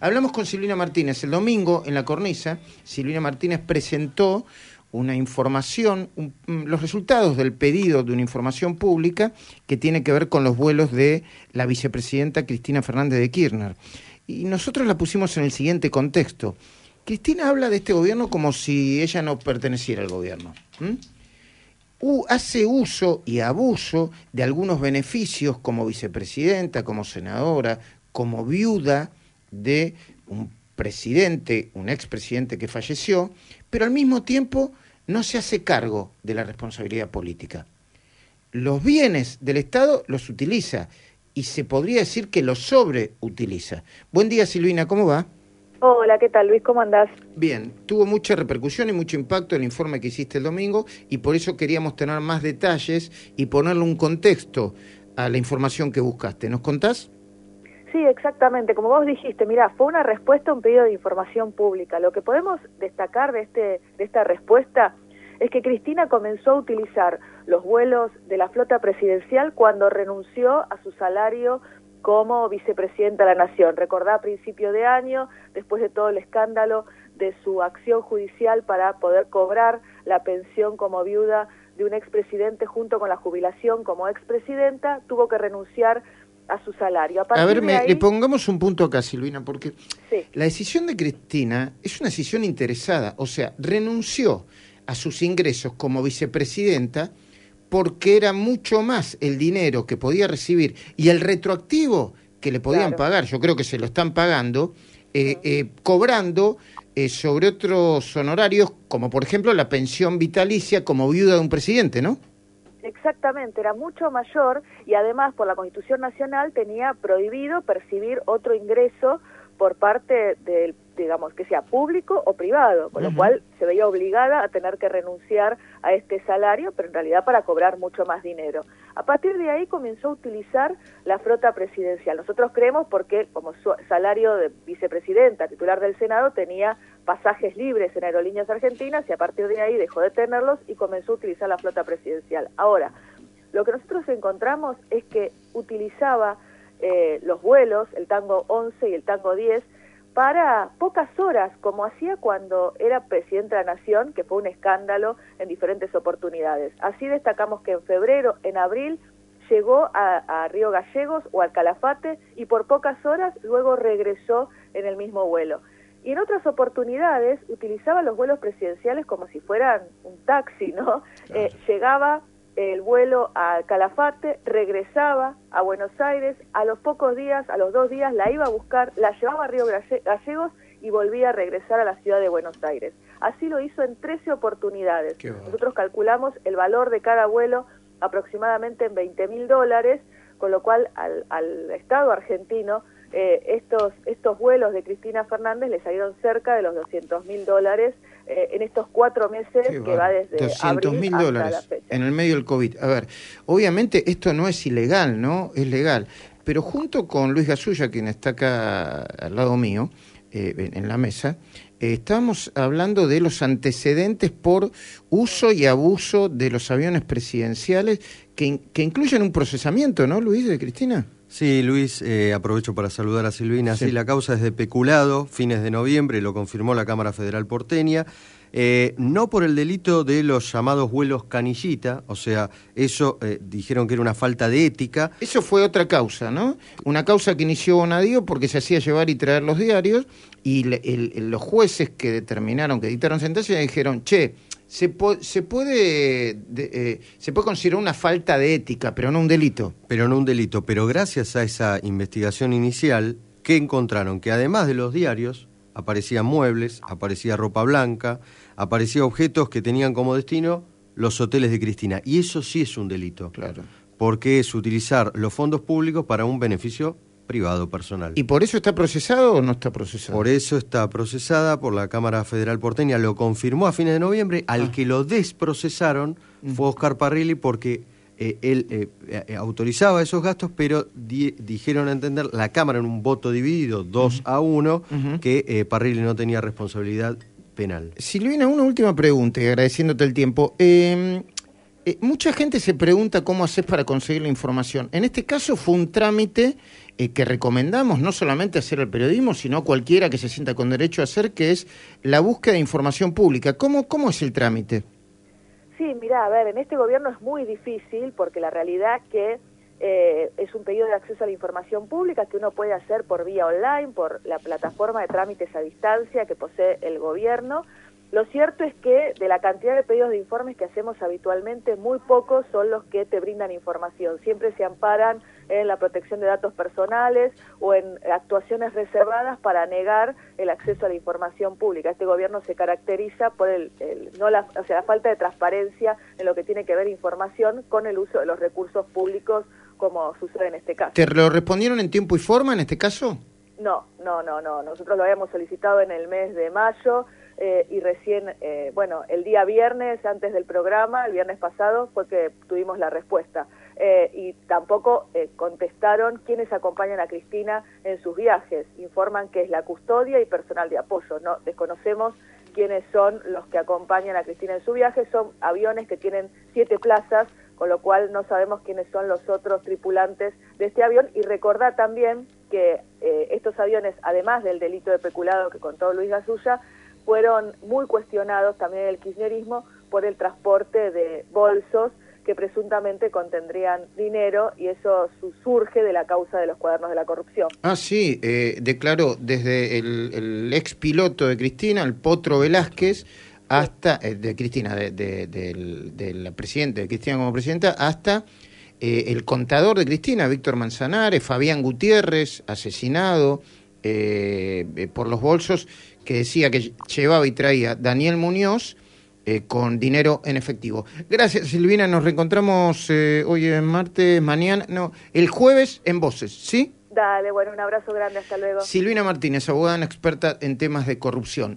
Hablamos con Silvina Martínez. El domingo en la cornisa, Silvina Martínez presentó una información, mm, los resultados del pedido de una información pública que tiene que ver con los vuelos de la vicepresidenta Cristina Fernández de Kirchner. Y nosotros la pusimos en el siguiente contexto. Cristina habla de este gobierno como si ella no perteneciera al gobierno. hace uso y abuso de algunos beneficios como vicepresidenta, como senadora, como viuda de un presidente, un expresidente que falleció, pero al mismo tiempo no se hace cargo de la responsabilidad política. Los bienes del Estado los utiliza y se podría decir que los sobreutiliza. Buen día Silvina, ¿cómo va? Hola, ¿qué tal Luis? ¿Cómo andás? Bien, tuvo mucha repercusión y mucho impacto el informe que hiciste el domingo y por eso queríamos tener más detalles y ponerle un contexto a la información que buscaste. ¿Nos contás? Sí, exactamente. Como vos dijiste, mira, fue una respuesta a un pedido de información pública. Lo que podemos destacar de, este, de esta respuesta es que Cristina comenzó a utilizar los vuelos de la flota presidencial cuando renunció a su salario como vicepresidenta de la Nación. Recordá a principio de año, después de todo el escándalo de su acción judicial para poder cobrar la pensión como viuda de un expresidente junto con la jubilación como expresidenta, tuvo que renunciar a su salario. A, ver, le pongamos un punto acá, Silvina, porque la decisión de Cristina es una decisión interesada, o sea, renunció a sus ingresos como vicepresidenta porque era mucho más el dinero que podía recibir y el retroactivo que le podían pagar, yo creo que se lo están pagando, eh, eh, cobrando eh, sobre otros honorarios, como por ejemplo la pensión vitalicia como viuda de un presidente, ¿no? Exactamente, era mucho mayor y además por la Constitución Nacional tenía prohibido percibir otro ingreso por parte del digamos, que sea público o privado, con lo cual se veía obligada a tener que renunciar a este salario, pero en realidad para cobrar mucho más dinero. A partir de ahí comenzó a utilizar la flota presidencial. Nosotros creemos porque como salario de vicepresidenta, titular del Senado, tenía pasajes libres en aerolíneas argentinas y a partir de ahí dejó de tenerlos y comenzó a utilizar la flota presidencial. Ahora, lo que nosotros encontramos es que utilizaba eh, los vuelos, el tango 11 y el tango 10, para pocas horas, como hacía cuando era presidente de la Nación, que fue un escándalo en diferentes oportunidades. Así destacamos que en febrero, en abril, llegó a, Río Gallegos o al Calafate y por pocas horas luego regresó en el mismo vuelo. Y en otras oportunidades utilizaba los vuelos presidenciales como si fueran un taxi, ¿no? Eh, llegaba el vuelo a Calafate, regresaba a Buenos Aires, a los pocos días, a los dos días, la iba a buscar, la llevaba a Río Gallegos y volvía a regresar a la ciudad de Buenos Aires. Así lo hizo en 13 oportunidades. Nosotros calculamos el valor de cada vuelo aproximadamente en 20 mil dólares, con lo cual al, al Estado argentino eh, estos, estos vuelos de Cristina Fernández le salieron cerca de los 200 mil dólares eh, en estos cuatro meses que va desde 200 mil dólares en el medio del COVID. A ver, obviamente esto no es ilegal, ¿no? Es legal. Pero junto con Luis Gasulla, quien está acá al lado mío, eh, en la mesa, estamos hablando de los antecedentes por uso y abuso de los aviones presidenciales que, que incluyen un procesamiento, ¿no, Luis, de Cristina? Sí, Luis, eh, aprovecho para saludar a Silvina. Sí. la causa es de peculado, fines de noviembre, lo confirmó la Cámara Federal porteña. Eh, no por el delito de los llamados vuelos canillita, o sea, eso eh, dijeron que era una falta de ética. Eso fue otra causa, ¿no? Una causa que inició Bonadío porque se hacía llevar y traer los diarios y los jueces que determinaron, que dictaron sentencia, dijeron, che, se, se, puede, eh, se puede considerar una falta de ética, pero no un delito. Pero no un delito. Pero gracias a esa investigación inicial, ¿qué encontraron? Que además de los diarios, aparecían muebles, aparecía ropa blanca, aparecían objetos que tenían como destino los hoteles de Cristina. Y eso sí es un delito. Claro. Porque es utilizar los fondos públicos para un beneficio privado personal. ¿Y por eso está procesado o no está procesado? Por eso está procesada por la Cámara Federal Porteña, lo confirmó a fines de noviembre, al ah. que lo desprocesaron mm. fue Oscar Parrilli porque eh, él eh, eh, autorizaba esos gastos, pero dijeron a entender la Cámara en un voto dividido, 2 a 1, que Parrilli no tenía responsabilidad penal. Silvina, una última pregunta, y agradeciéndote el tiempo. Em, mucha gente se pregunta cómo haces para conseguir la información. En este caso fue un trámite eh, que recomendamos no solamente hacer el periodismo, sino cualquiera que se sienta con derecho a hacer, que es la búsqueda de información pública. ¿Cómo, cómo es el trámite? Sí, mira, a ver, en este gobierno es muy difícil porque la realidad que eh, es un pedido de acceso a la información pública que uno puede hacer por vía online, por la plataforma de trámites a distancia que posee el gobierno. Lo cierto es que de la cantidad de pedidos de informes que hacemos habitualmente, muy pocos son los que te brindan información. Siempre se amparan en la protección de datos personales o en actuaciones reservadas para negar el acceso a la información pública. Este gobierno se caracteriza por el, no la, o sea, la falta de transparencia en lo que tiene que ver información con el uso de los recursos públicos como sucede en este caso. ¿Te lo respondieron en tiempo y forma en este caso? No, no, no, no. Nosotros lo habíamos solicitado en el mes de mayo eh, y recién, eh, bueno, el día viernes, antes del programa, el viernes pasado, fue que tuvimos la respuesta. Eh, y tampoco contestaron quiénes acompañan a Cristina en sus viajes. Informan que es la custodia y personal de apoyo. No desconocemos quiénes son los que acompañan a Cristina en su viaje. Son aviones que tienen siete plazas, con lo cual no sabemos quiénes son los otros tripulantes de este avión. Y recordar también que estos aviones, además del delito de peculado que contó Luis Gasulla, fueron muy cuestionados también el kirchnerismo por el transporte de bolsos que presuntamente contendrían dinero y eso surge de la causa de los cuadernos de la corrupción. Ah, sí, eh, declaró desde el, ex piloto de Cristina, el Potro Velázquez, hasta, eh, de Cristina, de, de, la presidenta, de Cristina como presidenta, hasta eh, el contador de Cristina, Víctor Manzanares, Fabián Gutiérrez, asesinado por los bolsos que decía que llevaba y traía Daniel Muñoz eh, con dinero en efectivo. Gracias, Silvina. Nos reencontramos eh, hoy en martes, mañana, no, el jueves en Voces, ¿sí? Dale, bueno, un abrazo grande, hasta luego. Silvina Martínez, abogada experta en temas de corrupción.